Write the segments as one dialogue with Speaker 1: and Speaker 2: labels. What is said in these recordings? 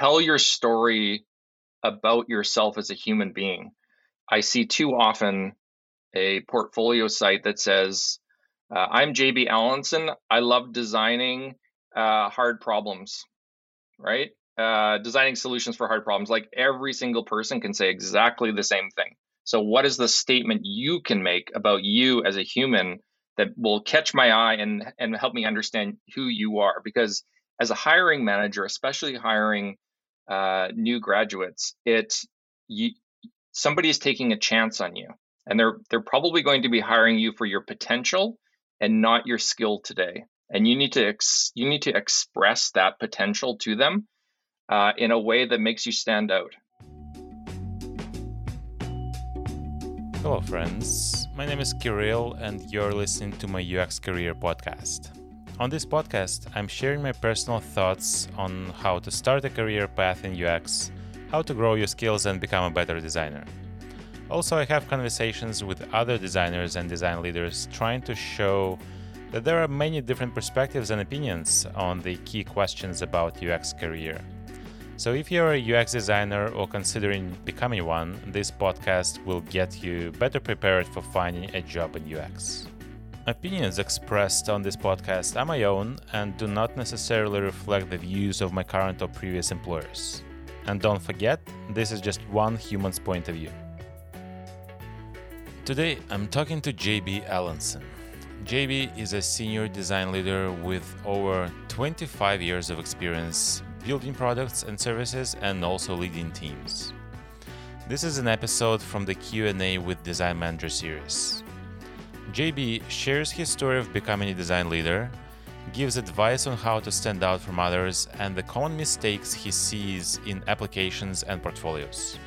Speaker 1: tell your story about yourself as a human being. I see too often a portfolio site that says, uh, I'm JB Allenson. I love designing uh, hard problems, right? Uh, designing solutions for hard problems. Like every single person can say exactly the same thing. So, what is the statement you can make about you as a human that will catch my eye and and help me understand who you are? Because as a hiring manager, especially hiring uh, new graduates, it you somebody is taking a chance on you, and they're they're probably going to be hiring you for your potential and not your skill today. And you need to ex- you need to express that potential to them uh, in a way that makes you stand out.
Speaker 2: Hello, friends. My name is Kirill, and you're listening to my UX Career podcast. On this podcast, I'm sharing my personal thoughts on how to start a career path in UX, how to grow your skills and become a better designer. Also, I have conversations with other designers and design leaders trying to show that there are many different perspectives and opinions on the key questions about UX career. So, if you're a UX designer or considering becoming one, this podcast will get you better prepared for finding a job in UX. Opinions expressed on this podcast are my own and do not necessarily reflect the views of my current or previous employers. And don't forget, this is just one human's point of view. Today, I'm talking to JB Allenson. JB is a senior design leader with over 25 years of experience building products and services and also leading teams. This is an episode from the Q&A with Design Manager series. JB shares his story of becoming a design leader, gives advice on how to stand out from others and the common mistakes he sees in applications and portfolios.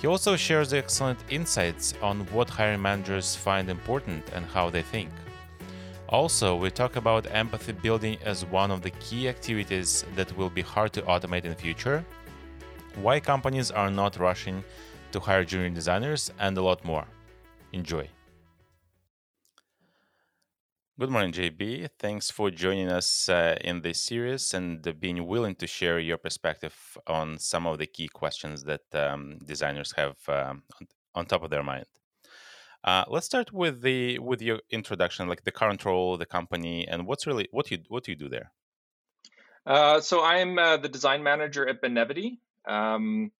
Speaker 2: He also shares excellent insights on what hiring managers find important and how they think. Also, we talk about empathy building as one of the key activities that will be hard to automate in the future, why companies are not rushing to hire junior designers, and a lot more. Enjoy. Good morning, JB. Thanks for joining us uh, in this series and being willing to share your perspective on some of the key questions that um, designers have um, on, top of their mind. Uh, let's start with the with your introduction, like the current role, the company, and what's really what you what do you do there.
Speaker 1: Uh, so I'm uh, the design manager at Benevity. Um,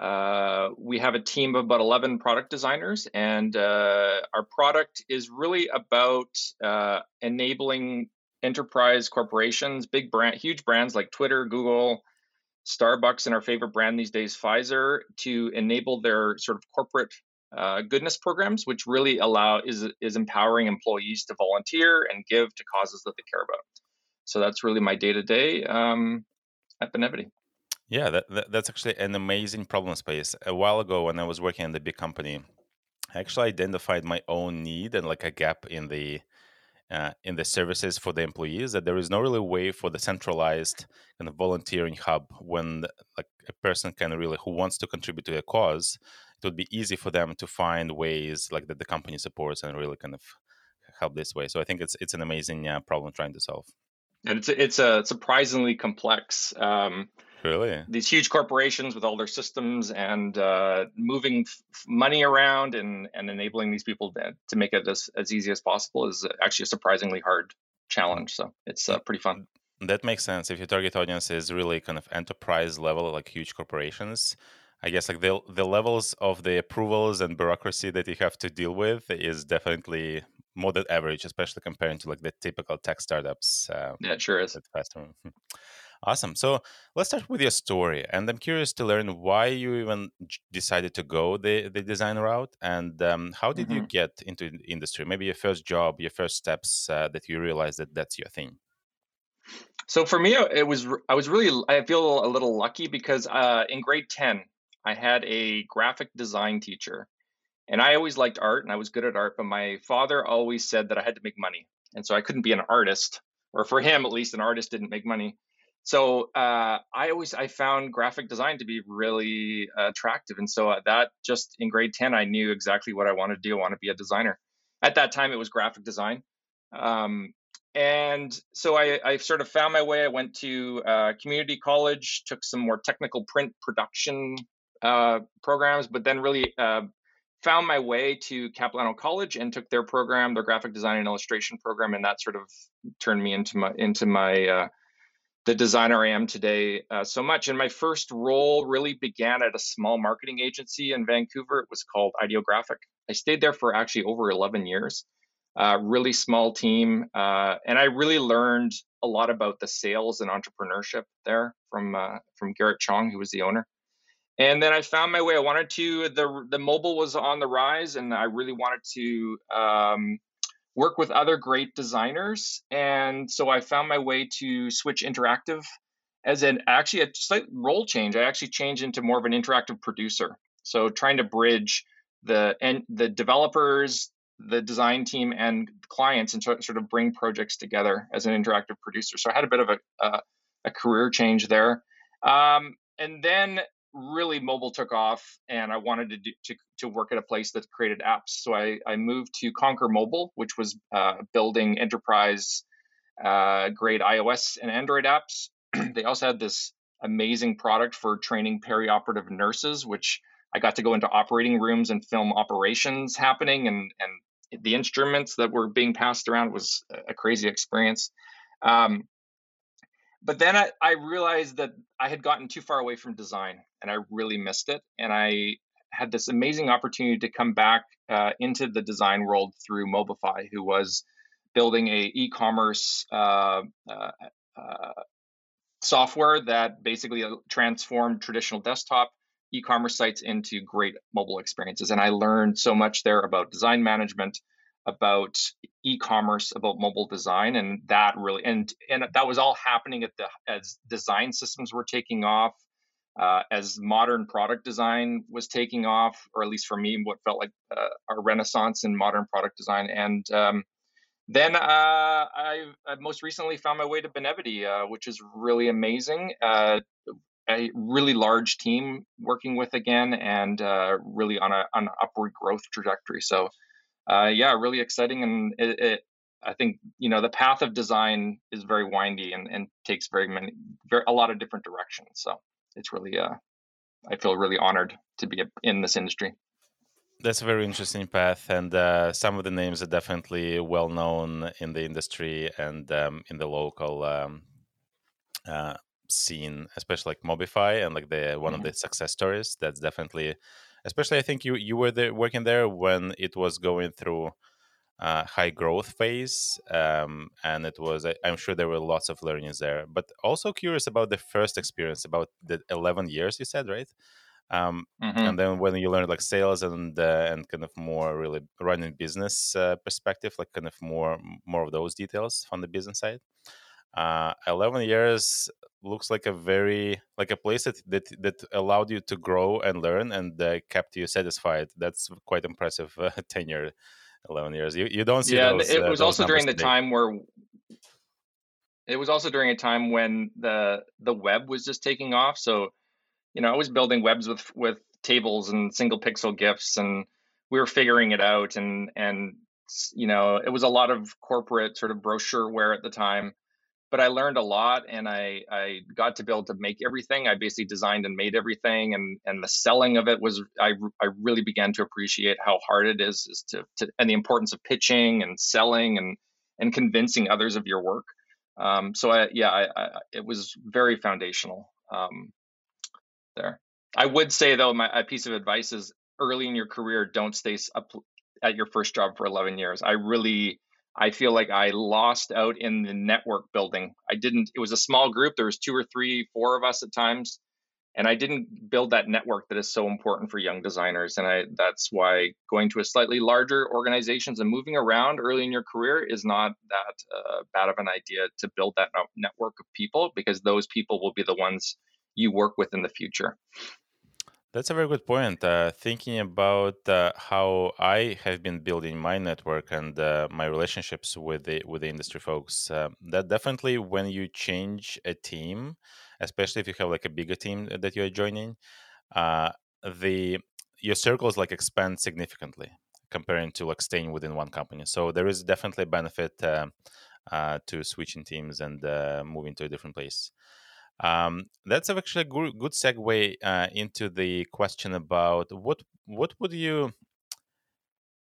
Speaker 1: uh, we have a team of about 11 product designers, and uh, our product is really about uh, enabling enterprise corporations, big brand, huge brands like Twitter, Google, Starbucks, and our favorite brand these days, Pfizer, to enable their sort of corporate uh, goodness programs, which really allow is is empowering employees to volunteer and give to causes that they care about. So that's really my day to day at Benevity.
Speaker 2: Yeah, that, that, that's actually an amazing problem space. A while ago, when I was working in the big company, I actually identified my own need and like a gap in the uh, in the services for the employees that there is no really way for the centralized kind of volunteering hub when like a person can really who wants to contribute to a cause it would be easy for them to find ways like that the company supports and really kind of help this way so i think it's it's an amazing uh, problem trying to solve
Speaker 1: and it's a, it's a surprisingly complex um,
Speaker 2: Really?
Speaker 1: These huge corporations with all their systems and uh, moving f- money around and, and enabling these people to, to make it as, as easy as possible is actually a surprisingly hard challenge. So it's uh, pretty fun.
Speaker 2: That makes sense. If your target audience is really kind of enterprise level, like huge corporations, I guess like the the levels of the approvals and bureaucracy that you have to deal with is definitely more than average, especially comparing to like the typical tech startups.
Speaker 1: Uh, yeah, it sure is.
Speaker 2: Faster. Awesome. So let's start with your story, and I'm curious to learn why you even decided to go the the design route, and um, how did mm-hmm. you get into the industry? Maybe your first job, your first steps uh, that you realized that that's your thing.
Speaker 1: So for me, it was I was really I feel a little lucky because uh, in grade ten I had a graphic design teacher, and I always liked art and I was good at art, but my father always said that I had to make money, and so I couldn't be an artist, or for him at least, an artist didn't make money. So uh, I always I found graphic design to be really attractive, and so uh, that just in grade ten I knew exactly what I wanted to do. I want to be a designer. At that time, it was graphic design. Um, and so I, I, sort of found my way. I went to uh, community college, took some more technical print production uh, programs, but then really uh, found my way to Capilano College and took their program, their graphic design and illustration program, and that sort of turned me into my into my uh, the designer I am today uh, so much. And my first role really began at a small marketing agency in Vancouver. It was called Ideographic. I stayed there for actually over 11 years. Uh, really small team, uh, and I really learned a lot about the sales and entrepreneurship there from uh, from Garrett Chong, who was the owner. And then I found my way. I wanted to the the mobile was on the rise, and I really wanted to um, work with other great designers. And so I found my way to Switch Interactive as an actually a slight role change. I actually changed into more of an interactive producer. So trying to bridge the and the developers, the design team, and clients, and sort of bring projects together as an interactive producer. So I had a bit of a a, a career change there. Um, and then really mobile took off and I wanted to do, to, to work at a place that created apps. So I, I moved to Conquer Mobile, which was uh, building enterprise uh, grade iOS and Android apps. they also had this amazing product for training perioperative nurses, which I got to go into operating rooms and film operations happening and, and the instruments that were being passed around was a crazy experience. Um, but then I, I realized that I had gotten too far away from design and I really missed it. And I had this amazing opportunity to come back uh, into the design world through Mobify, who was building a e-commerce uh, uh, uh software that basically uh, transformed traditional desktop e-commerce sites into great mobile experiences. And I learned so much there about design management, about e-commerce about mobile design and that really and and that was all happening at the as design systems were taking off uh, as modern product design was taking off or at least for me what felt like uh, a renaissance in modern product design and um, then uh, I, I, most recently found my way to Benevity, uh, which is really amazing. Uh, a really large team working with again, and uh, really on a on an upward growth trajectory. So uh, yeah, really exciting. And it, it, I think, you know, the path of design is very windy and, and takes very many, very, a lot of different directions. So it's really, uh, I feel really honored to be in this industry.
Speaker 2: That's a very interesting path, and uh, some of the names are definitely well known in the industry and um, in the local um, uh, scene, especially like Mobify and like the one mm-hmm. of the success stories. That's definitely especially I think you you were there working there when it was going through uh, high growth phase, um, and it was I, am sure there were lots of learnings there. But also curious about the first experience, about the 11 years you said, right? Um, mm-hmm. And then when you learned like sales and uh, and kind of more really running business uh, perspective, like kind of more more of those details on the business side. Uh, 11 years looks like a very like a place that that, that allowed you to grow and learn and uh, kept you satisfied. That's quite impressive uh, tenure 11 years. You, you don't see yeah those,
Speaker 1: it
Speaker 2: uh,
Speaker 1: was also during the today. time where it was also during a time when the the web was just taking off. So you know i was building webs with with tables and single pixel gifs and we were figuring it out and and you know it was a lot of corporate sort of brochureware at the time but I learned a lot and I, I got to be able to make everything. I basically designed and made everything and, and the selling of it was, I, I really began to appreciate how hard it is, is to, to, and the importance of pitching and selling and, and convincing others of your work. Um, so I, yeah, I, I, it was very foundational um, there. I would say though, my piece of advice is early in your career, don't stay up at your first job for 11 years. I really, I feel like I lost out in the network building. I didn't, it was a small group. There was two or three, four of us at times. And I didn't build that network that is so important for young designers. And I, that's why going to a slightly larger organizations and moving around early in your career is not that uh, bad of an idea to build that network of people because those people will be the ones you work with in the future.
Speaker 2: That's a very good point. Uh, thinking about uh, how I have been building my network and uh, my relationships with the with the industry folks, uh, that definitely when you change a team, especially if you have like a bigger team that you're joining, uh, the your circles like expand significantly comparing to like staying within one company. So there is definitely a benefit uh, to switching teams and moving to a different place. Um, that's actually a good, segue uh, into the question about what what would you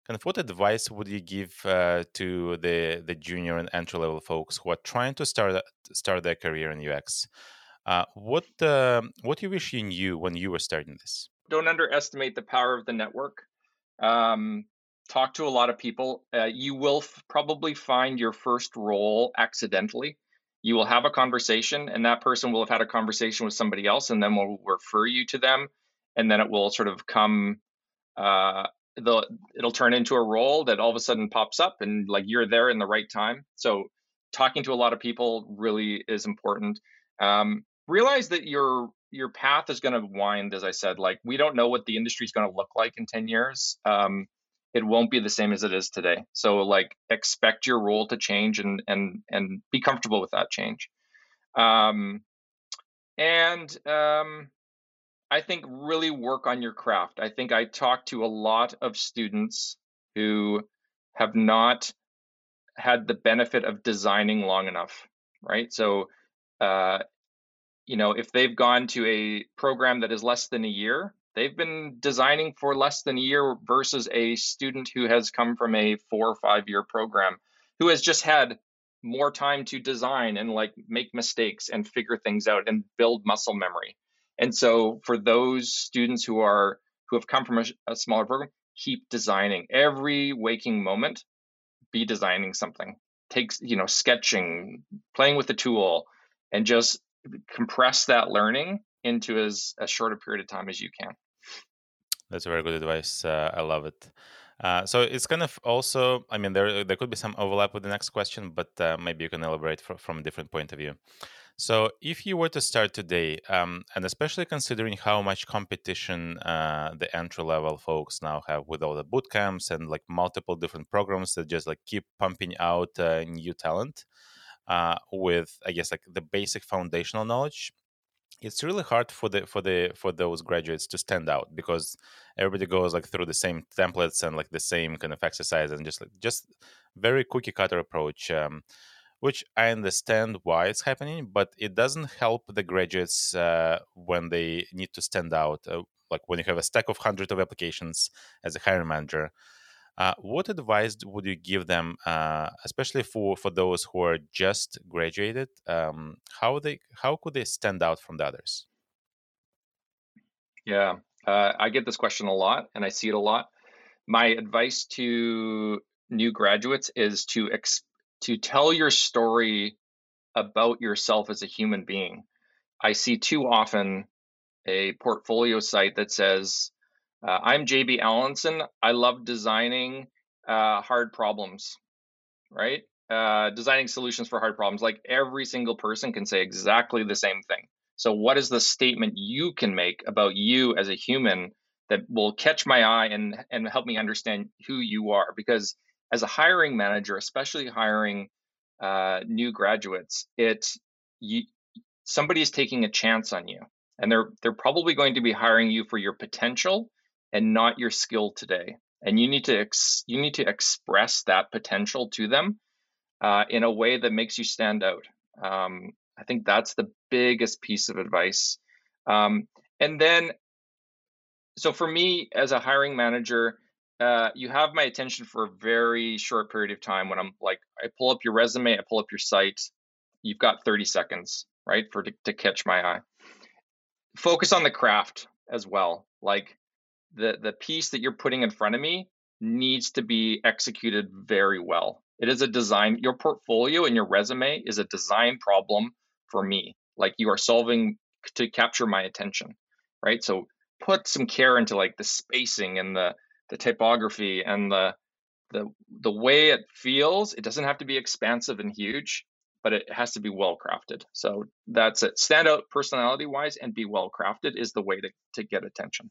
Speaker 2: kind of what advice would you give uh, to the the junior and entry level folks who are trying to start start their career in UX? Uh, what uh, what you wish you knew when you were starting this?
Speaker 1: Don't underestimate the power of the network. Um, talk to a lot of people. Uh, you will f- probably find your first role accidentally you will have a conversation and that person will have had a conversation with somebody else and then will refer you to them and then it will sort of come uh, the it'll turn into a role that all of a sudden pops up and like you're there in the right time. So talking to a lot of people really is important. Um, realize that your your path is going to wind as i said. Like we don't know what the industry is going to look like in 10 years. Um, it won't be the same as it is today. So like expect your role to change and and and be comfortable with that change. Um, and um, I think really work on your craft. I think I talk to a lot of students who have not had the benefit of designing long enough, right? So, uh, you know, if they've gone to a program that is less than a year, they've been designing for less than a year versus a student who has come from a four or five year program who has just had more time to design and like make mistakes and figure things out and build muscle memory. And so for those students who are who have come from a, a smaller program, keep designing every waking moment. Be designing something. Takes you know sketching, playing with the tool, and just compress that learning into as, as short a period of time as you can.
Speaker 2: That's a very good advice. Uh, I love it. Uh, so it's kind of also, I mean, there there could be some overlap with the next question, but uh, maybe you can elaborate for, from a different point of view. So if you were to start today, um, and especially considering how much competition uh, the entry level folks now have with all the boot camps and like multiple different programs that just like keep pumping out uh, new talent uh, with, I guess, like the basic foundational knowledge it's really hard for the for the for those graduates to stand out because everybody goes like through the same templates and like the same kind of exercise and just like just very cookie cutter approach um, which i understand why it's happening but it doesn't help the graduates uh, when they need to stand out uh, like when you have a stack of hundreds of applications as a hiring manager uh, what advice would you give them, uh, especially for, for those who are just graduated? Um, how they how could they stand out from the others?
Speaker 1: Yeah, uh, I get this question a lot, and I see it a lot. My advice to new graduates is to ex- to tell your story about yourself as a human being. I see too often a portfolio site that says uh, I'm JB Allenson. I love designing uh, hard problems, right? Uh, designing solutions for hard problems. Like every single person can say exactly the same thing. So, what is the statement you can make about you as a human that will catch my eye and and help me understand who you are? Because as a hiring manager, especially hiring uh, new graduates, it you somebody is taking a chance on you, and they're they're probably going to be hiring you for your potential and not your skill today. And you need to ex- you need to express that potential to them uh, in a way that makes you stand out. Um, I think that's the biggest piece of advice. Um, and then, so for me as a hiring manager, uh, you have my attention for a very short period of time. When I'm like, I pull up your resume, I pull up your site. You've got 30 seconds, right, for to, to catch my eye. Focus on the craft as well. Like the the piece that you're putting in front of me needs to be executed very well. It is a design your portfolio and your resume is a design problem for me. Like you are solving to capture my attention, right? So put some care into like the spacing and the the typography and the the the way it feels. It doesn't have to be expansive and huge, but it has to be well crafted. So that's it. Stand out personality wise and be well crafted is the way to, to get attention.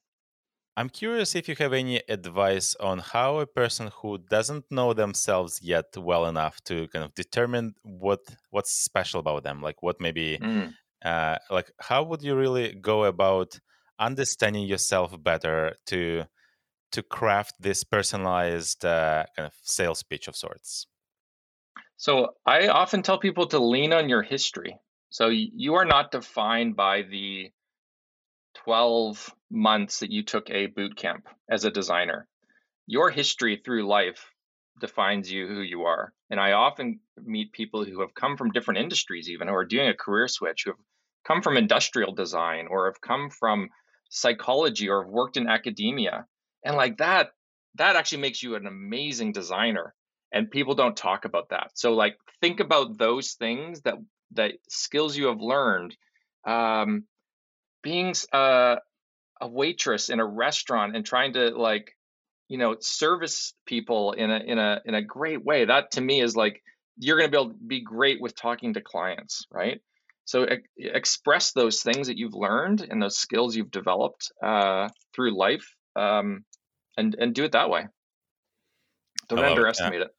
Speaker 2: I'm curious if you have any advice on how a person who doesn't know themselves yet well enough to kind of determine what what's special about them, like what maybe, mm. uh, like how would you really go about understanding yourself better to to craft this personalized uh, kind of sales pitch of sorts?
Speaker 1: So I often tell people to lean on your history. So you are not defined by the 12 months that you took a boot camp as a designer. Your history through life defines you who you are. And I often meet people who have come from different industries, even who are doing a career switch, who have come from industrial design or have come from psychology or have worked in academia. And like that, that actually makes you an amazing designer. And people don't talk about that. So like think about those things that that skills you have learned. Um, being a, a waitress in a restaurant and trying to like you know service people in a in a in a great way that to me is like you're going to be able to be great with talking to clients right so e- express those things that you've learned and those skills you've developed uh, through life um, and and do it that way don't underestimate it.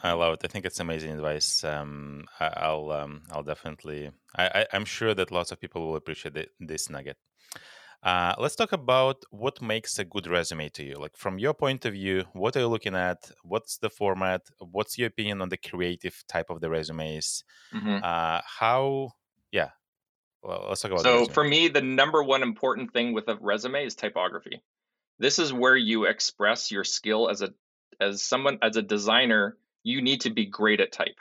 Speaker 2: I love it. I think it's amazing advice. Um, I, will um, I'll definitely. I, I, am sure that lots of people will appreciate it, this nugget. Uh, let's talk about what makes a good resume to you. Like from your point of view, what are you looking at? What's the format? What's your opinion on the creative type of the resumes? Mm-hmm. Uh, how? Yeah. Well, let's talk about.
Speaker 1: So for me, the number one important thing with a resume is typography. This is where you express your skill as a as someone as a designer. You need to be great at type,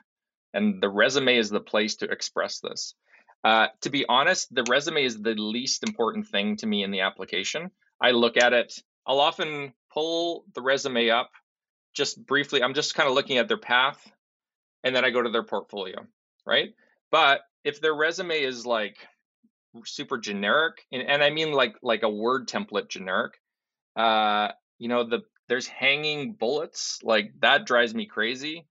Speaker 1: and the resume is the place to express this. Uh, to be honest, the resume is the least important thing to me in the application. I look at it, I'll often pull the resume up just briefly. I'm just kind of looking at their path and then I go to their portfolio, right? But if their resume is like super generic, and, and I mean like like a word template generic, uh, you know, the there's hanging bullets, like that drives me crazy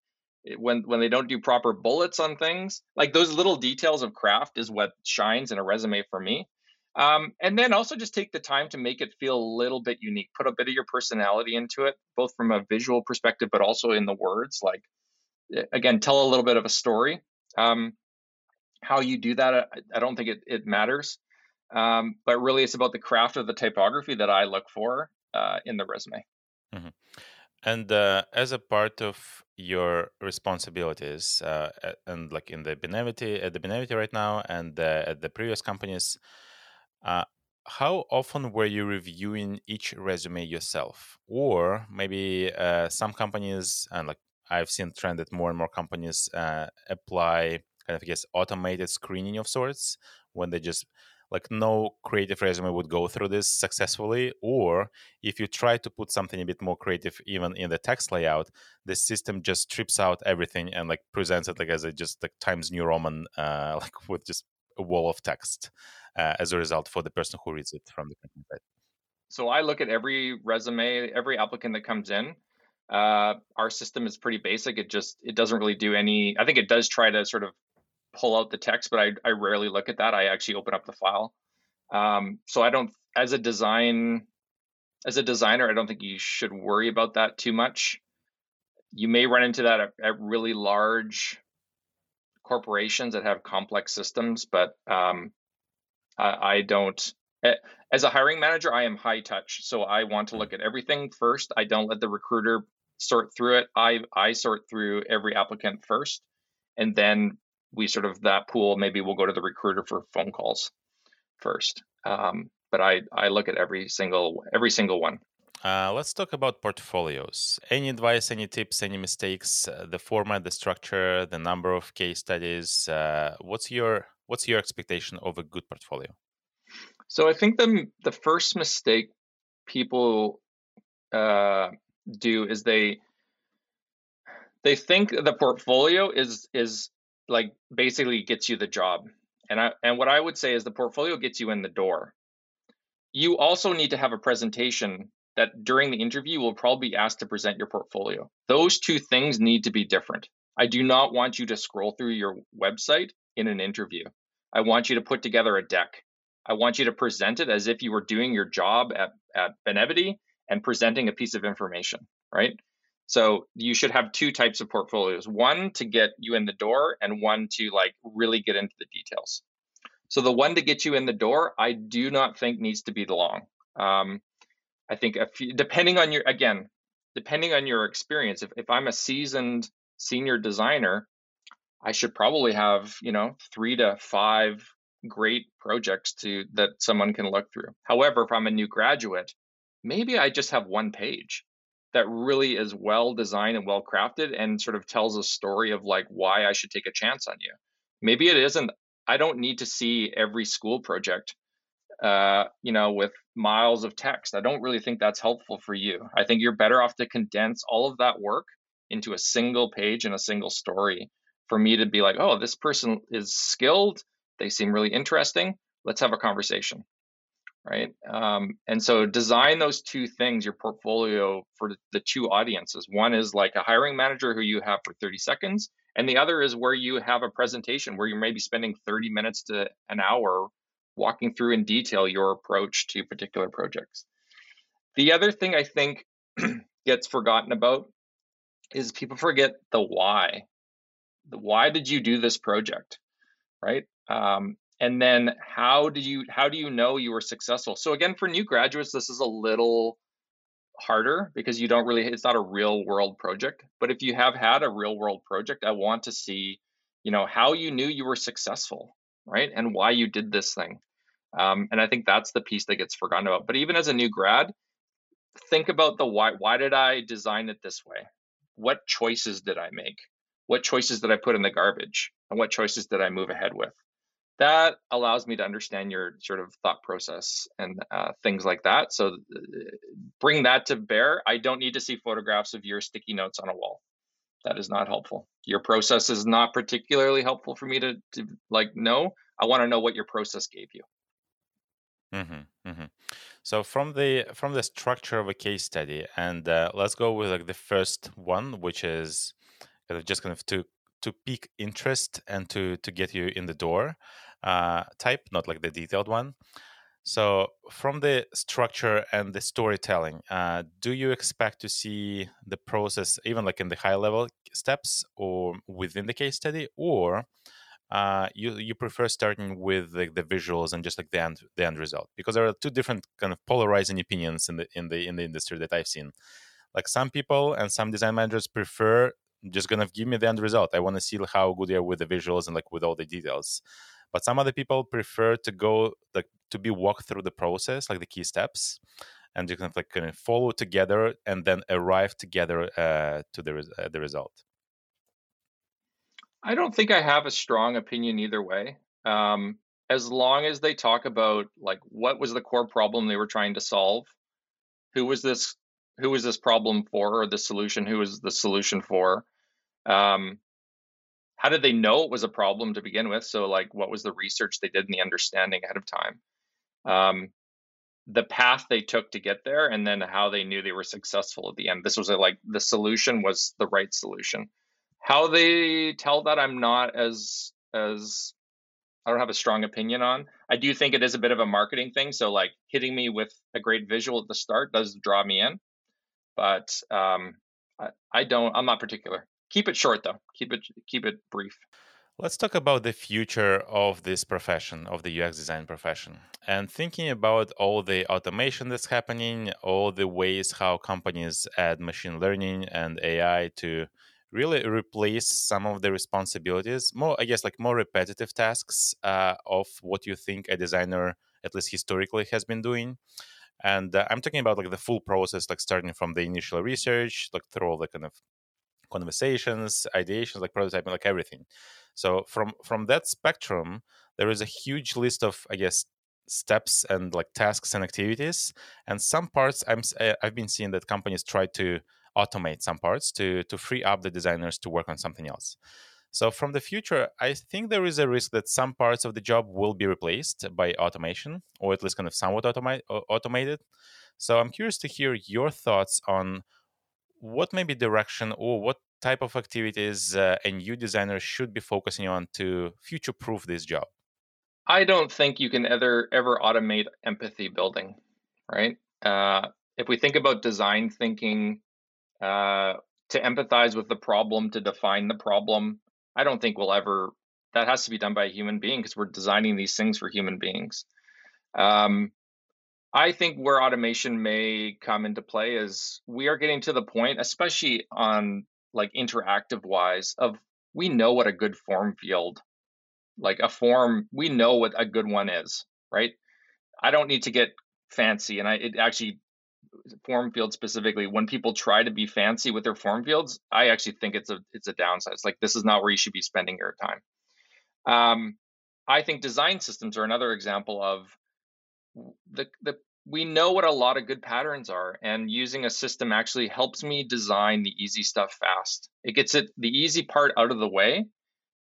Speaker 1: when when they don't do proper bullets on things like those little details of craft is what shines in a resume for me. Um, and then also just take the time to make it feel a little bit unique put a bit of your personality into it both from a visual perspective but also in the words like again tell a little bit of a story. Um, how you do that i, I don't think it, it matters. Um, but really it's about the craft of the typography that i look for uh, in the resume. Mm-hmm.
Speaker 2: And uh, as a part of your responsibilities, uh, and like in the Benevity, at the Benevity right now, and uh, at the previous companies, uh, how often were you reviewing each resume yourself, or maybe uh, some companies, and like I've seen trend that more and more companies uh, apply kind of I guess automated screening of sorts when they just like no creative resume would go through this successfully or if you try to put something a bit more creative even in the text layout the system just strips out everything and like presents it like as a just like times new roman uh, like with just a wall of text uh, as a result for the person who reads it from the side
Speaker 1: so i look at every resume every applicant that comes in. Uh, our system is pretty basic. It just it doesn't really do any i think it does try to sort of pull out the text, but I, I rarely look at that. I actually open up the file. Um, so I don't, as a design, as a designer, I don't think you should worry about that too much. You may run into that at, at really large corporations that have complex systems, but um, I, I don't. As a hiring manager, I am high touch, so I want to look at everything first. I don't let the recruiter sort through it. I I sort through every applicant first, and then we sort of that pool maybe we'll go to the recruiter for phone calls first. Um, but i i look at every single every single one.
Speaker 2: Uh, let's talk about portfolios. Any advice any tips any mistakes uh, the format the structure the number of case studies uh, what's your what's your expectation of a good portfolio?
Speaker 1: So i think the the first mistake people uh, do is they they think the portfolio is is like basically gets you the job. And I and what I would say is the portfolio gets you in the door. You also need to have a presentation that during the interview will probably be asked to present your portfolio. Those two things need to be different. I do not want you to scroll through your website in an interview. I want you to put together a deck. I want you to present it as if you were doing your job at, at Benevity and presenting a piece of information, right? So you should have two types of portfolios, one to get you in the door and one to like really get into the details. So the one to get you in the door, I do not think needs to be the long. Um, I think if you, depending on your, again, depending on your experience, if, if I'm a seasoned senior designer, I should probably have, you know, three to five great projects to that someone can look through. However, if I'm a new graduate, maybe I just have one page that really is well designed and well crafted and sort of tells a story of like why I should take a chance on you. Maybe it isn't I don't need to see every school project uh, you know, with miles of text. I don't really think that's helpful for you. I think you're better off to condense all of that work into a single page and a single story for me to be like, oh, this person is skilled. They seem really interesting. Let's have a conversation. Right. Um, and so design those two things, your portfolio for the two audiences. One is like a hiring manager who you have for 30 seconds, and the other is where you have a presentation where you may be spending 30 minutes to an hour walking through in detail your approach to particular projects. The other thing I think gets forgotten about is people forget the why. The why did you do this project, right? Um, and then how do you how do you know you were successful? So again, for new graduates, this is a little harder because you don't really it's not a real world project. But if you have had a real world project, I want to see, you know, how you knew you were successful, right? And why you did this thing. Um, and I think that's the piece that gets forgotten about. But even as a new grad, think about the why. Why did I design it this way? What choices did I make? What choices did I put in the garbage? And what choices did I move ahead with? That allows me to understand your sort of thought process and uh, things like that. So uh, bring that to bear. I don't need to see photographs of your sticky notes on a wall. That is not helpful. Your process is not particularly helpful for me to, to like know. I want to know what your process gave you.
Speaker 2: Mm-hmm, mm-hmm. So from the from the structure of a case study, and uh, let's go with like the first one, which is kind of just kind of to to pique interest and to to get you in the door uh, type, not like the detailed one. So from the structure and the storytelling, uh, do you expect to see the process even like in the high level steps or within the case study, or uh, you you prefer starting with the, the visuals and just like the end the end result because there are two different kind of polarizing opinions in the in the in the industry that I've seen. Like some people and some design managers prefer just gonna give me the end result. I want to see how good they are with the visuals and like with all the details. But some other people prefer to go like to be walked through the process, like the key steps, and you can like kind of follow together and then arrive together uh, to the uh, the result.
Speaker 1: I don't think I have a strong opinion either way. Um, as long as they talk about like what was the core problem they were trying to solve, who was this who was this problem for, or the solution, who was the solution for, um, how did they know it was a problem to begin with? So like what was the research they did and the understanding ahead of time? Um, the path they took to get there and then how they knew they were successful at the end. This was a, like the solution was the right solution. How they tell that I'm not as as I don't have a strong opinion on. I do think it is a bit of a marketing thing. So like hitting me with a great visual at the start does draw me in, but um, I, I don't. I'm not particular. Keep it short though. Keep it keep it brief.
Speaker 2: Let's talk about the future of this profession, of the UX design profession. And thinking about all the automation that's happening, all the ways how companies add machine learning and AI to really replace some of the responsibilities more i guess like more repetitive tasks uh, of what you think a designer at least historically has been doing and uh, i'm talking about like the full process like starting from the initial research like through all the kind of conversations ideations like prototyping like everything so from from that spectrum there is a huge list of i guess steps and like tasks and activities and some parts i'm i've been seeing that companies try to automate some parts to to free up the designers to work on something else. So from the future, I think there is a risk that some parts of the job will be replaced by automation, or at least kind of somewhat automa- automated. So I'm curious to hear your thoughts on what maybe direction or what type of activities uh, a new designer should be focusing on to future-proof this job.
Speaker 1: I don't think you can ever ever automate empathy building, right? Uh, if we think about design thinking uh, to empathize with the problem, to define the problem. I don't think we'll ever, that has to be done by a human being because we're designing these things for human beings. Um, I think where automation may come into play is we are getting to the point, especially on like interactive wise, of we know what a good form field, like a form, we know what a good one is, right? I don't need to get fancy, and I it actually form field specifically when people try to be fancy with their form fields i actually think it's a it's a downside it's like this is not where you should be spending your time um, i think design systems are another example of the the we know what a lot of good patterns are and using a system actually helps me design the easy stuff fast. It gets it the easy part out of the way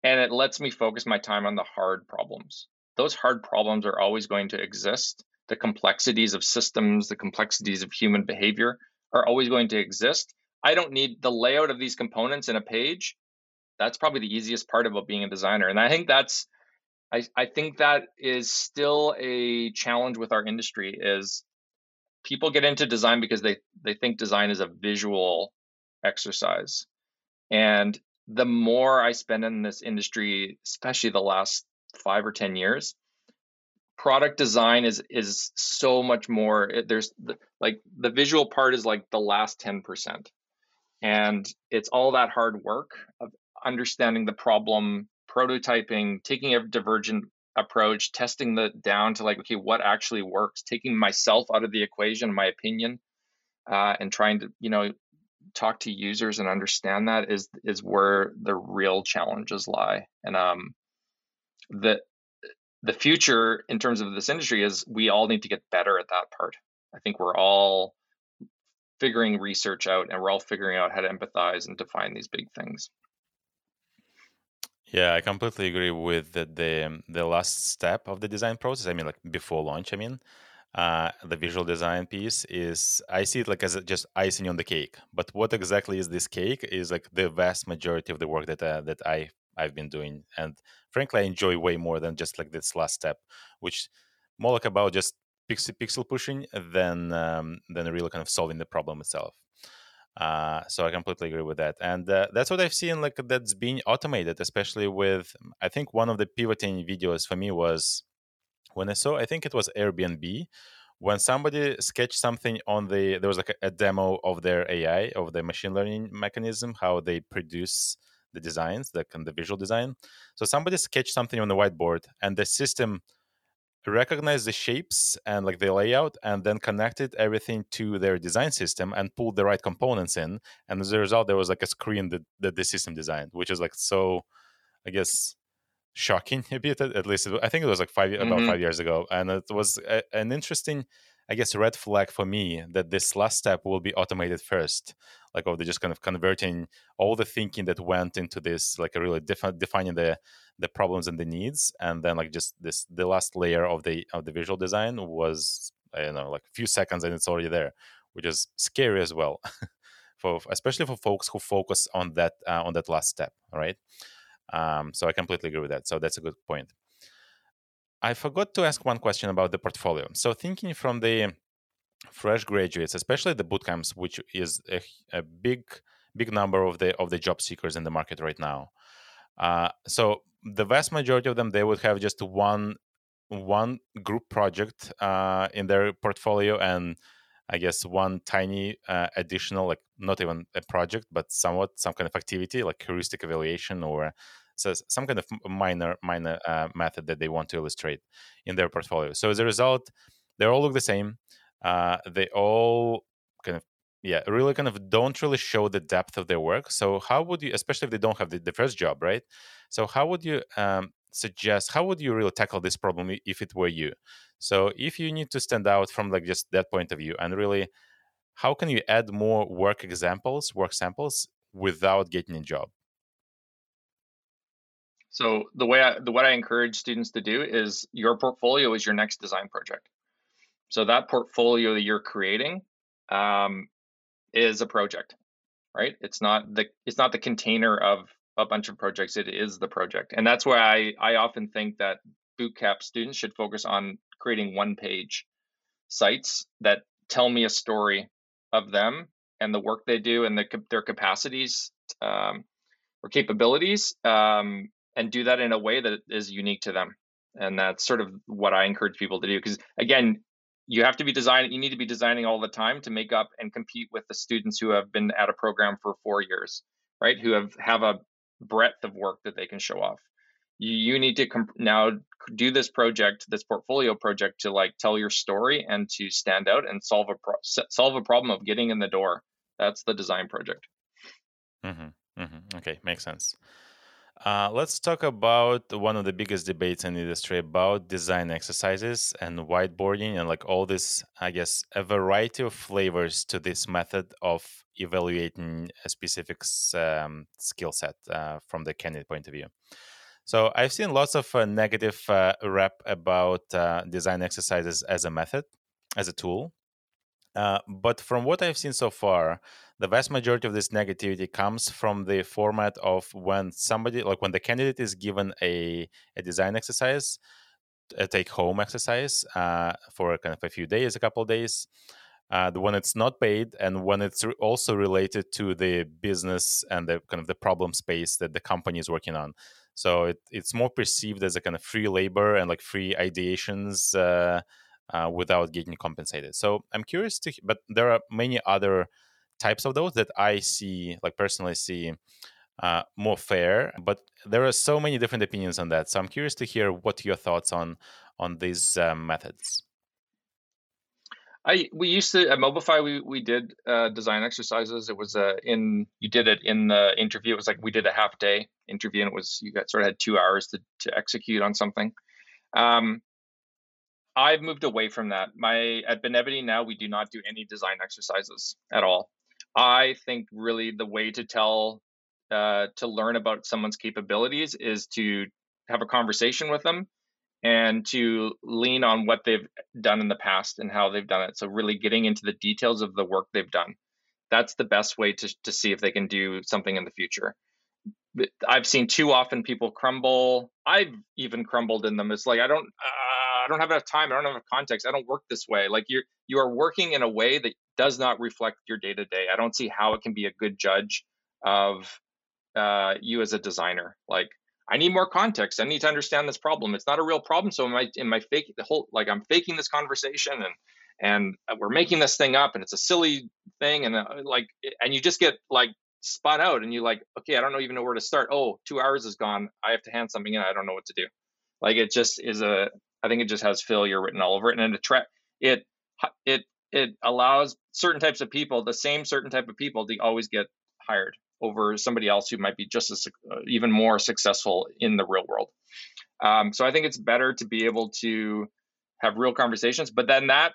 Speaker 1: and it lets me focus my time on the hard problems. Those hard problems are always going to exist. The complexities of systems the complexities of human behavior are always going to exist. I don't need the layout of these components in a page. That's probably the easiest part about being a designer and i think that's I, I think that is still a challenge with our industry is people get into design because they they think design is a visual exercise. And the more i spend in this industry especially the last five or ten years product design is is so much more there's the, like the visual part is like the last 10% and it's all that hard work of understanding the problem prototyping, taking a divergent approach, testing the down to like, okay, what actually works, taking myself out of the equation, my opinion, uh, and trying to, you know, talk to users and understand that is is where the real challenges lie. And um, the the future in terms of this industry is we all need to get better at that part. I think we're all figuring research out and we're all figuring out how to empathize and define these big things.
Speaker 2: Yeah, I completely agree with the, the the last step of the design process. I mean, like before launch. I mean, uh, the visual design piece is I see it like as just icing on the cake. But what exactly is this cake? Is like the vast majority of the work that uh, that I I've been doing, and frankly, I enjoy way more than just like this last step, which more like about just pixel pixel pushing than um, than really kind of solving the problem itself. Uh, so I completely agree with that, and uh, that's what I've seen like that's being automated, especially with I think one of the pivoting videos for me was when I saw I think it was Airbnb when somebody sketched something on the there was like a, a demo of their AI of the machine learning mechanism how they produce the designs the the visual design. So somebody sketched something on the whiteboard, and the system recognized the shapes and like the layout and then connected everything to their design system and pulled the right components in and as a result there was like a screen that, that the system designed which is like so i guess shocking a bit at least i think it was like 5 mm-hmm. about five years ago and it was a, an interesting i guess red flag for me that this last step will be automated first like of the just kind of converting all the thinking that went into this like a really defi- defining the the problems and the needs and then like just this the last layer of the of the visual design was i don't know like a few seconds and it's already there which is scary as well for especially for folks who focus on that uh, on that last step right? Um, so i completely agree with that. So that's a good point. I forgot to ask one question about the portfolio. So thinking from the fresh graduates especially the bootcamps which is a, a big big number of the of the job seekers in the market right now uh, so the vast majority of them they would have just one one group project uh, in their portfolio and i guess one tiny uh, additional like not even a project but somewhat some kind of activity like heuristic evaluation or so some kind of minor minor uh, method that they want to illustrate in their portfolio. So as a result they all look the same. Uh, they all kind of yeah really kind of don't really show the depth of their work. So how would you especially if they don't have the, the first job right? So how would you um, suggest how would you really tackle this problem if it were you? So if you need to stand out from like just that point of view and really how can you add more work examples work samples without getting a job?
Speaker 1: So the way I, the what I encourage students to do is your portfolio is your next design project. So that portfolio that you're creating um, is a project, right? It's not the it's not the container of a bunch of projects. It is the project, and that's why I I often think that bootcamp students should focus on creating one page sites that tell me a story of them and the work they do and the, their capacities um, or capabilities um, and do that in a way that is unique to them and that's sort of what i encourage people to do because again you have to be designing you need to be designing all the time to make up and compete with the students who have been at a program for four years right who have have a breadth of work that they can show off. You, you need to comp- now do this project, this portfolio project, to like tell your story and to stand out and solve a pro- solve a problem of getting in the door. That's the design project.
Speaker 2: Mm-hmm. Mm-hmm. Okay, makes sense. Uh, let's talk about one of the biggest debates in the industry about design exercises and whiteboarding and like all this, I guess, a variety of flavors to this method of evaluating a specific um, skill set uh, from the candidate point of view. So I've seen lots of uh, negative uh, rep about uh, design exercises as a method, as a tool. Uh, but from what I've seen so far, the vast majority of this negativity comes from the format of when somebody, like when the candidate is given a, a design exercise, a take home exercise uh, for kind of a few days, a couple days, uh, when it's not paid, and when it's re- also related to the business and the kind of the problem space that the company is working on. So it, it's more perceived as a kind of free labor and like free ideations uh, uh, without getting compensated. So I'm curious to, but there are many other types of those that I see, like personally see, uh, more fair. But there are so many different opinions on that. So I'm curious to hear what your thoughts on on these uh, methods.
Speaker 1: I we used to at Mobilify we we did uh, design exercises. It was uh, in you did it in the interview. It was like we did a half day interview, and it was you got sort of had two hours to to execute on something. Um, I've moved away from that. My at Benevity now we do not do any design exercises at all. I think really the way to tell uh, to learn about someone's capabilities is to have a conversation with them and to lean on what they've done in the past and how they've done it. So really getting into the details of the work they've done. That's the best way to to see if they can do something in the future. I've seen too often people crumble. I've even crumbled in them. It's like I don't. Uh, I don't have enough time. I don't have enough context. I don't work this way. Like you're you are working in a way that does not reflect your day to day. I don't see how it can be a good judge of uh, you as a designer. Like I need more context. I need to understand this problem. It's not a real problem. So am I am I fake the whole like I'm faking this conversation and and we're making this thing up and it's a silly thing and uh, like and you just get like spun out and you like okay I don't know even know where to start. Oh, two hours is gone. I have to hand something in. I don't know what to do. Like it just is a I think it just has failure written all over it, and it attract it it it allows certain types of people, the same certain type of people, to always get hired over somebody else who might be just as uh, even more successful in the real world. Um, so I think it's better to be able to have real conversations, but then that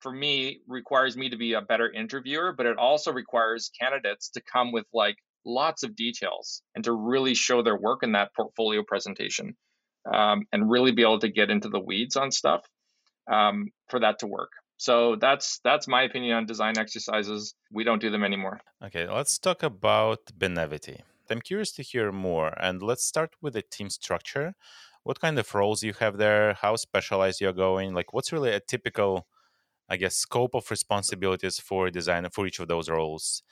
Speaker 1: for me requires me to be a better interviewer, but it also requires candidates to come with like lots of details and to really show their work in that portfolio presentation um, and really be able to get into the weeds on stuff um, for that to work. So that's that's my opinion on design exercises. We don't do them anymore.
Speaker 2: Okay, let's talk about Benevity. I'm curious to hear more, and let's start with the team structure. What kind of roles you have there? How specialized you're going? Like, what's really a typical, I guess, scope of responsibilities for a designer for each of those roles?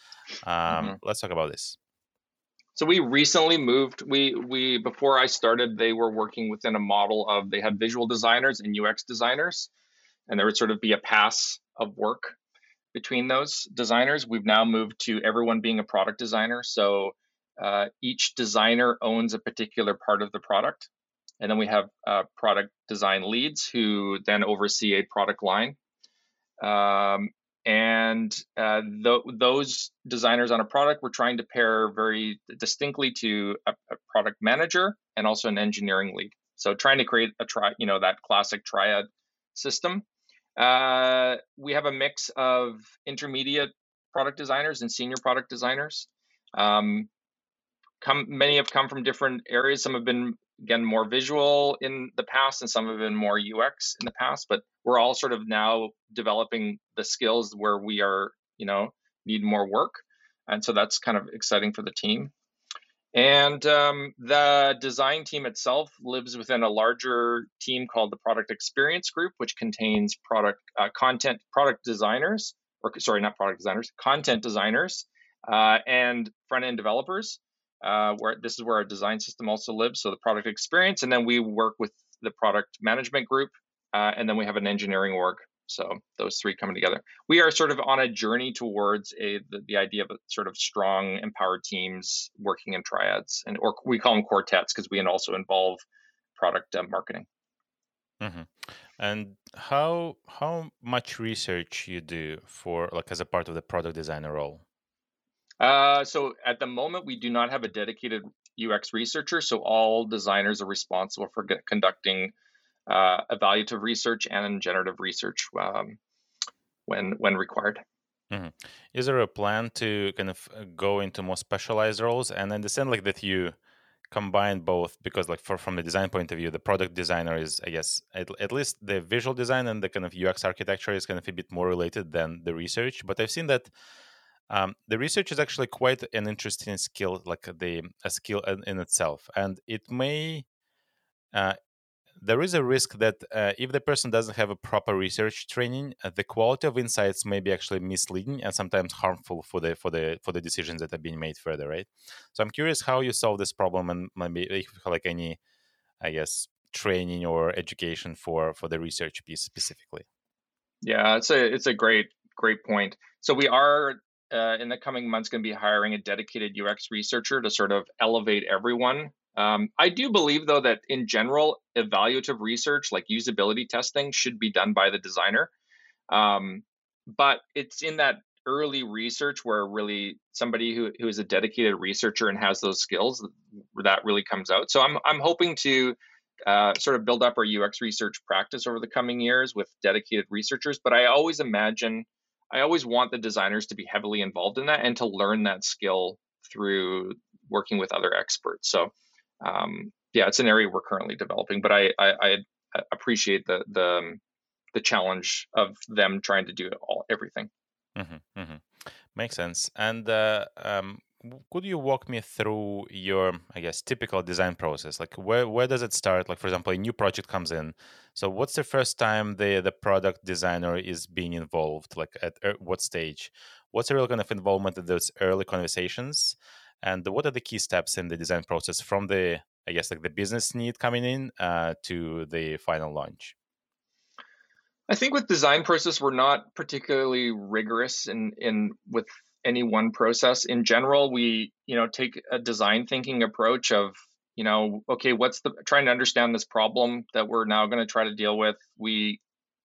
Speaker 2: Um, mm-hmm. Let's talk about this.
Speaker 1: So we recently moved. We we before I started, they were working within a model of they had visual designers and UX designers, and there would sort of be a pass of work between those designers. We've now moved to everyone being a product designer. So uh, each designer owns a particular part of the product, and then we have uh, product design leads who then oversee a product line. Um, and uh, th- those designers on a product we're trying to pair very distinctly to a, a, product manager and also an engineering lead. So trying to create a tri you know that classic triad system. Uh, we have a mix of intermediate product designers and senior product designers. Um, come many have come from different areas. Some have been again more visual in the past and some have been more ux in the past but we're all sort of now developing the skills where we are you know need more work and so that's kind of exciting for the team. And um, the design team itself lives within a larger team called the product experience group which contains product uh, content product designers or sorry not product designers content designers uh, and front end developers uh, where this is where our design system also lives. So the product experience, and then we work with the product management group, uh, and then we have an engineering org So those three coming together. We are sort of on a journey towards a the, the idea of a sort of strong, empowered teams working in triads, and or we call them quartets because we also involve product uh, marketing.
Speaker 2: Mm-hmm. And how how much research you do for like as a part of the product designer role?
Speaker 1: Uh, so at the moment, we do not have a dedicated UX researcher. So all designers are responsible for get, conducting uh, evaluative research and generative research um, when when required.
Speaker 2: Mm-hmm. Is there a plan to kind of uh, go into more specialized roles? And understand like that you combine both because like for from the design point of view, the product designer is I guess at, at least the visual design and the kind of UX architecture is kind of a bit more related than the research. But I've seen that um, the research is actually quite an interesting skill, like the a skill in, in itself, and it may. Uh, there is a risk that uh, if the person doesn't have a proper research training, uh, the quality of insights may be actually misleading and sometimes harmful for the for the for the decisions that are being made further. Right. So I'm curious how you solve this problem and maybe if you have like any, I guess, training or education for for the research piece specifically.
Speaker 1: Yeah, it's a it's a great great point. So we are uh, in the coming months going to be hiring a dedicated UX researcher to sort of elevate everyone. Um, I do believe, though, that in general, evaluative research like usability testing should be done by the designer. Um, but it's in that early research where really somebody who, who is a dedicated researcher and has those skills that really comes out. So I'm I'm hoping to uh, sort of build up our UX research practice over the coming years with dedicated researchers. But I always imagine I always want the designers to be heavily involved in that and to learn that skill through working with other experts. So, um, yeah, it's an area we're currently developing, but I, I, I appreciate the, the, the challenge of them trying to do all everything.
Speaker 2: Mm-hmm, mm-hmm. Makes sense. And uh, um, could you walk me through your i guess typical design process? Like where where does it start? Like for example a new project comes in. So what's the first time the the product designer is being involved? Like at er, what stage? What's the real kind of involvement in those early conversations? And what are the key steps in the design process from the i guess like the business need coming in uh, to the final launch?
Speaker 1: I think with design process, we're not particularly rigorous in in with any one process. In general, we you know take a design thinking approach of you know okay, what's the trying to understand this problem that we're now going to try to deal with. We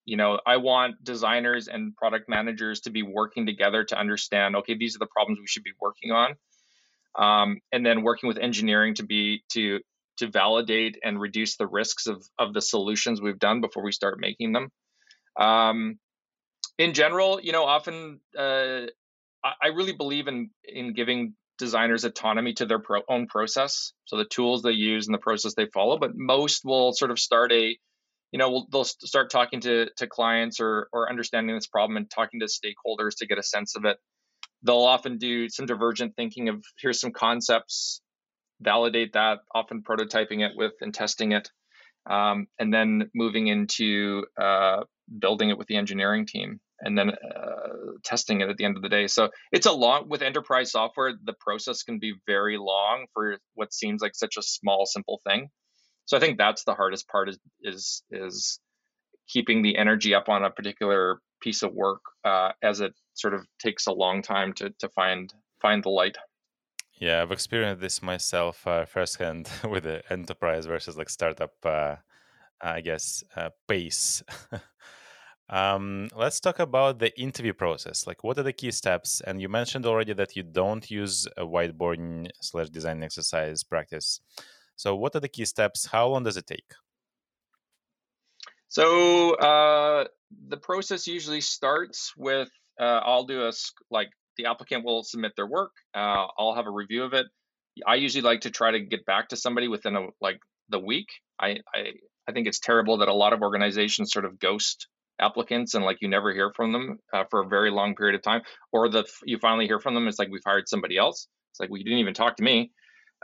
Speaker 1: you know I want designers and product managers to be working together to understand okay, these are the problems we should be working on, um, and then working with engineering to be to to validate and reduce the risks of of the solutions we've done before we start making them. Um, in general, you know, often uh, I really believe in in giving designers autonomy to their pro- own process, so the tools they use and the process they follow. But most will sort of start a, you know, will they'll start talking to to clients or or understanding this problem and talking to stakeholders to get a sense of it. They'll often do some divergent thinking of here's some concepts, validate that, often prototyping it with and testing it, um, and then moving into uh, building it with the engineering team and then uh, testing it at the end of the day. So it's a long with enterprise software. The process can be very long for what seems like such a small, simple thing. So I think that's the hardest part is is is keeping the energy up on a particular piece of work uh, as it sort of takes a long time to to find find the light.
Speaker 2: Yeah, I've experienced this myself uh, firsthand with the enterprise versus like startup. Uh, I guess uh, pace. Um, let's talk about the interview process. Like, what are the key steps? And you mentioned already that you don't use a whiteboarding slash design exercise practice. So, what are the key steps? How long does it take?
Speaker 1: So, uh, the process usually starts with uh, I'll do a like the applicant will submit their work. Uh, I'll have a review of it. I usually like to try to get back to somebody within a like the week. I I, I think it's terrible that a lot of organizations sort of ghost applicants and like you never hear from them uh, for a very long period of time or the you finally hear from them it's like we've hired somebody else. It's like well you didn't even talk to me.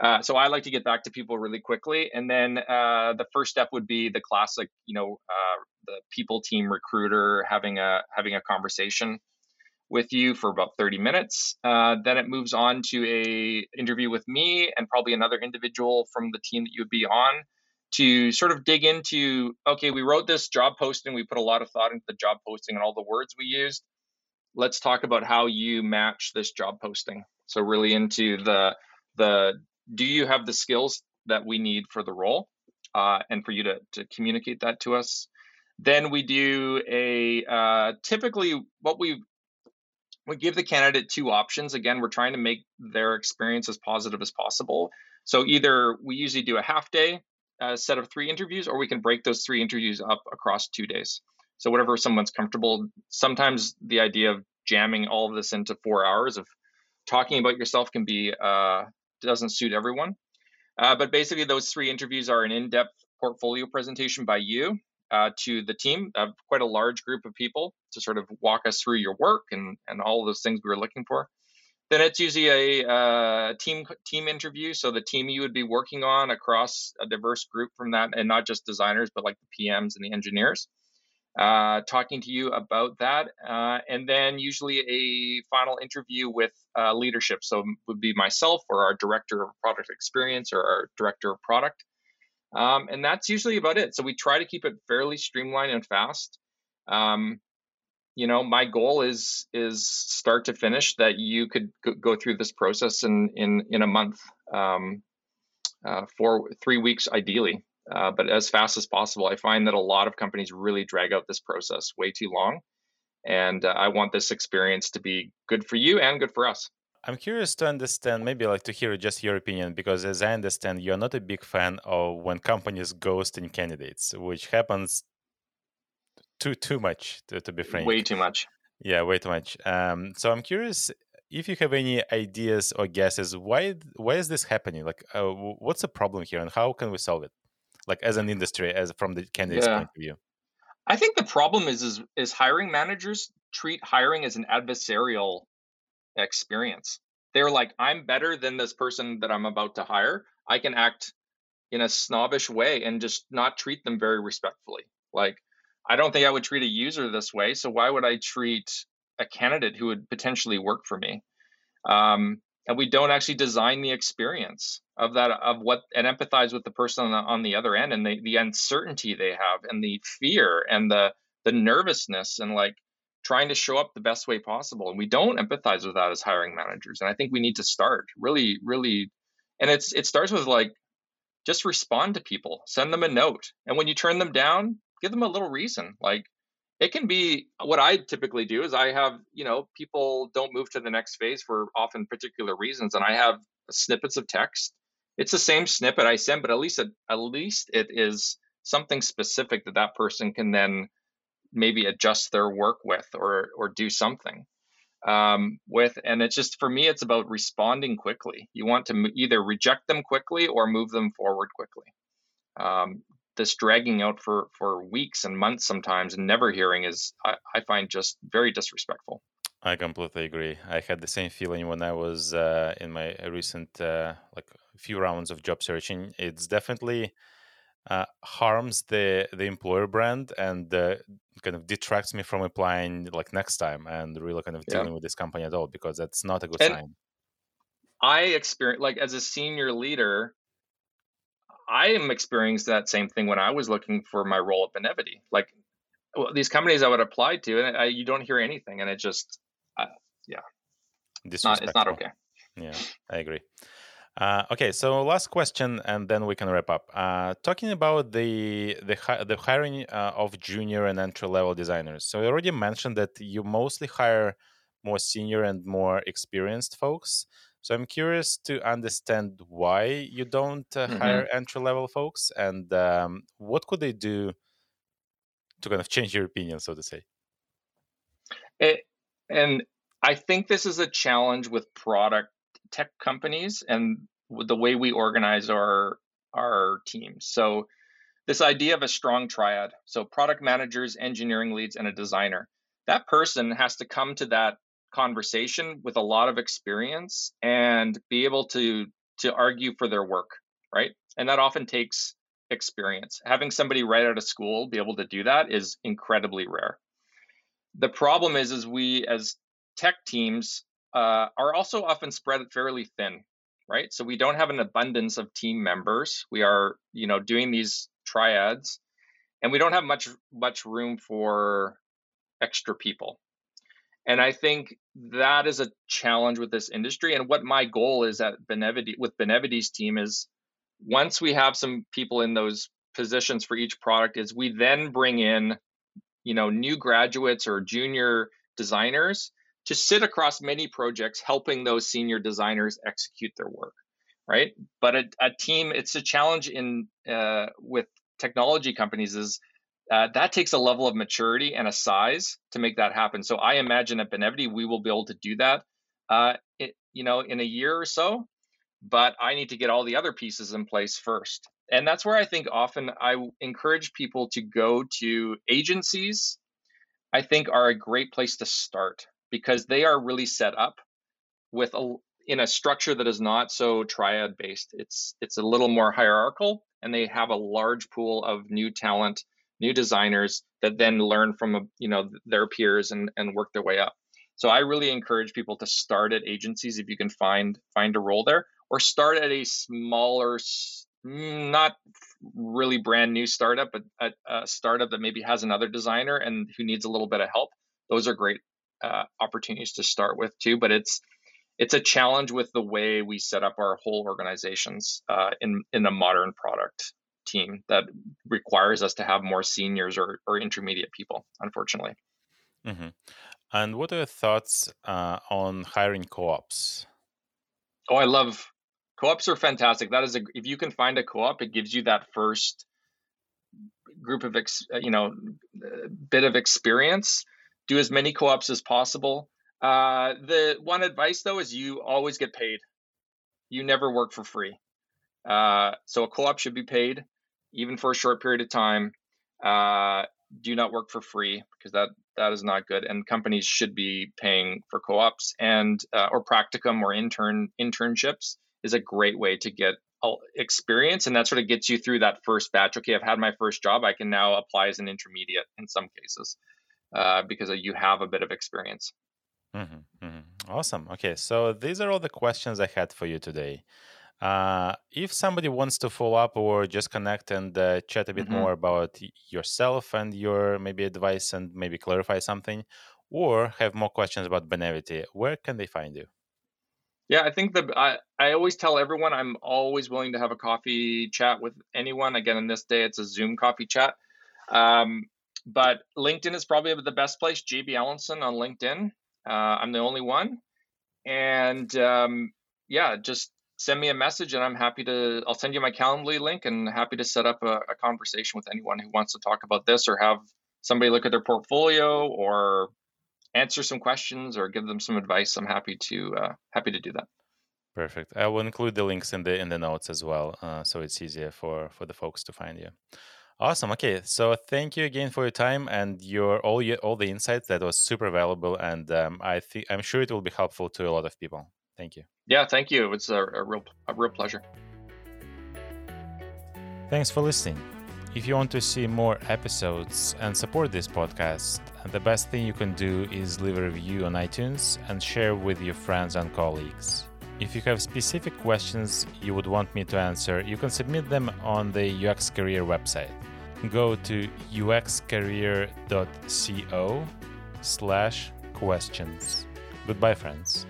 Speaker 1: Uh, so i like to get back to people really quickly and then uh, the first step would be the classic you know uh, the people team recruiter having a having a conversation with you for about 30 minutes uh, then it moves on to a interview with me and probably another individual from the team that you would be on to sort of dig into okay, we wrote this job posting, we put a lot of thought into the job posting and all the words we used. Let's talk about how you match this job posting. So really into the the do you have the skills that we need for the role uh, and for you to, to communicate that to us then we do a uh, typically what we we give the candidate two options again we're trying to make their experience as positive as possible so either we usually do a half day uh, set of three interviews or we can break those three interviews up across two days so whatever someone's comfortable sometimes the idea of jamming all of this into four hours of talking about yourself can be uh, doesn't suit everyone. Uh, but basically, those three interviews are an in-depth portfolio presentation by you uh, to the team, uh, quite a large group of people to sort of walk us through your work and and all those things we were looking for. Then it's usually a uh, team team interview, so the team you would be working on across a diverse group from that, and not just designers, but like the PMs and the engineers uh, talking to you about that. Uh, and then usually a final interview with uh, leadership. So would be myself or our director of product experience or our director of product. Um, and that's usually about it. So we try to keep it fairly streamlined and fast. Um, you know, my goal is is start to finish that you could go through this process in in in a month, um, uh, for three weeks ideally uh, but as fast as possible. I find that a lot of companies really drag out this process way too long. And uh, I want this experience to be good for you and good for us.
Speaker 2: I'm curious to understand, maybe like to hear just your opinion, because as I understand, you're not a big fan of when companies ghosting candidates, which happens too too much, to, to be frank.
Speaker 1: Way too much.
Speaker 2: Yeah, way too much. Um, so I'm curious if you have any ideas or guesses why why is this happening? Like, uh, what's the problem here, and how can we solve it? like as an industry as from the candidate's yeah. point of view
Speaker 1: i think the problem is, is is hiring managers treat hiring as an adversarial experience they're like i'm better than this person that i'm about to hire i can act in a snobbish way and just not treat them very respectfully like i don't think i would treat a user this way so why would i treat a candidate who would potentially work for me? Um, and we don't actually design the experience of that of what and empathize with the person on the, on the other end and the, the uncertainty they have and the fear and the the nervousness and like trying to show up the best way possible and we don't empathize with that as hiring managers and i think we need to start really really and it's it starts with like just respond to people send them a note and when you turn them down give them a little reason like it can be what I typically do is I have, you know, people don't move to the next phase for often particular reasons. And I have snippets of text. It's the same snippet I send, but at least it, at least it is something specific that that person can then maybe adjust their work with or or do something um, with. And it's just for me, it's about responding quickly. You want to either reject them quickly or move them forward quickly. Um, this dragging out for for weeks and months sometimes and never hearing is I, I find just very disrespectful.
Speaker 2: I completely agree. I had the same feeling when I was uh, in my recent uh, like few rounds of job searching. It's definitely uh, harms the the employer brand and uh, kind of detracts me from applying like next time and really kind of dealing yeah. with this company at all because that's not a good and sign.
Speaker 1: I experience like as a senior leader, I am experiencing that same thing when I was looking for my role at Benevity. Like well, these companies I would apply to, and I, you don't hear anything, and it just, uh, yeah, it's not, it's not okay.
Speaker 2: Yeah, I agree. Uh, okay, so last question, and then we can wrap up. Uh, talking about the the the hiring uh, of junior and entry level designers. So you already mentioned that you mostly hire more senior and more experienced folks. So I'm curious to understand why you don't uh, mm-hmm. hire entry level folks and um, what could they do to kind of change your opinion, so to say.
Speaker 1: It, and I think this is a challenge with product tech companies and the way we organize our our teams. So this idea of a strong triad, so product managers, engineering leads, and a designer. That person has to come to that conversation with a lot of experience and be able to to argue for their work right and that often takes experience having somebody right out of school be able to do that is incredibly rare the problem is is we as tech teams uh, are also often spread fairly thin right? So we don't have an abundance of team members. We are, you know, doing these triads, and we don't have much much room for extra people. And I think that is a challenge with this industry. And what my goal is at Benevity with Benevity's team is once we have some people in those positions for each product, is we then bring in, you know, new graduates or junior designers to sit across many projects helping those senior designers execute their work right but a, a team it's a challenge in uh, with technology companies is uh, that takes a level of maturity and a size to make that happen. So i imagine at benevity we will be able to do that uh, it, you know in a year or so. But i need to get all the other pieces in place first. And that's where i think often i encourage people to go to agencies i think are a great place to start because they are really set up with a in a structure that is not so triad based. It's it's a little more hierarchical, and they have a large pool of new talent, new designers that then learn from you know their peers and and work their way up. So I really encourage people to start at agencies if you can find find a role there, or start at a smaller, not really brand new startup, but a, a startup that maybe has another designer and who needs a little bit of help. Those are great uh, opportunities to start with too. But it's it's a challenge with the way we set up our whole organizations uh, in in a modern product team that requires us to have more seniors or, or intermediate people unfortunately
Speaker 2: mm-hmm. and what are your thoughts uh, on hiring co-ops
Speaker 1: oh i love co-ops are fantastic that is a if you can find a co-op it gives you that first group of ex, you know bit of experience do as many co-ops as possible. Uh, the one advice though is you always get paid. You never work for free. Uh, so a co-op should be paid, even for a short period of time. Uh, do not work for free because that that is not good. And companies should be paying for co-ops and uh, or practicum or intern internships is a great way to get experience and that sort of gets you through that first batch okay i've had my first job i can now apply as an intermediate in some cases uh, because you have a bit of experience.
Speaker 2: Mm-hmm, mm-hmm. Awesome. Okay, so these are all the questions I had for you today. Uh, if somebody wants to follow up or just connect and uh, chat a bit mm-hmm. more about yourself and your maybe advice and maybe clarify something, or have more questions about Benevity, where can they find you?
Speaker 1: Yeah, I think that I, I always tell everyone I'm always willing to have a coffee chat with anyone. Again, in this day, it's a Zoom coffee chat. Um, but LinkedIn is probably the best place. JB Ellenson on LinkedIn. Uh, I'm the only one, and um, yeah, just send me a message, and I'm happy to. I'll send you my Calendly link, and happy to set up a, a conversation with anyone who wants to talk about this or have somebody look at their portfolio or answer some questions or give them some advice. I'm happy to uh, happy to do that.
Speaker 2: Perfect. I will include the links in the in the notes as well, uh, so it's easier for for the folks to find you. Awesome. Okay, so thank you again for your time and your all your all the insights. That was super valuable, and um, I think I'm sure it will be helpful to a lot of people. Thank you.
Speaker 1: Yeah, thank you. It's a, a real a real pleasure.
Speaker 2: Thanks for listening. If you want to see more episodes and support this podcast, the best thing you can do is leave a review on iTunes and share with your friends and colleagues. If you have specific questions you would want me to answer, you can submit them on the UX Career website go to uxcareer.co slash questions. Goodbye, friends.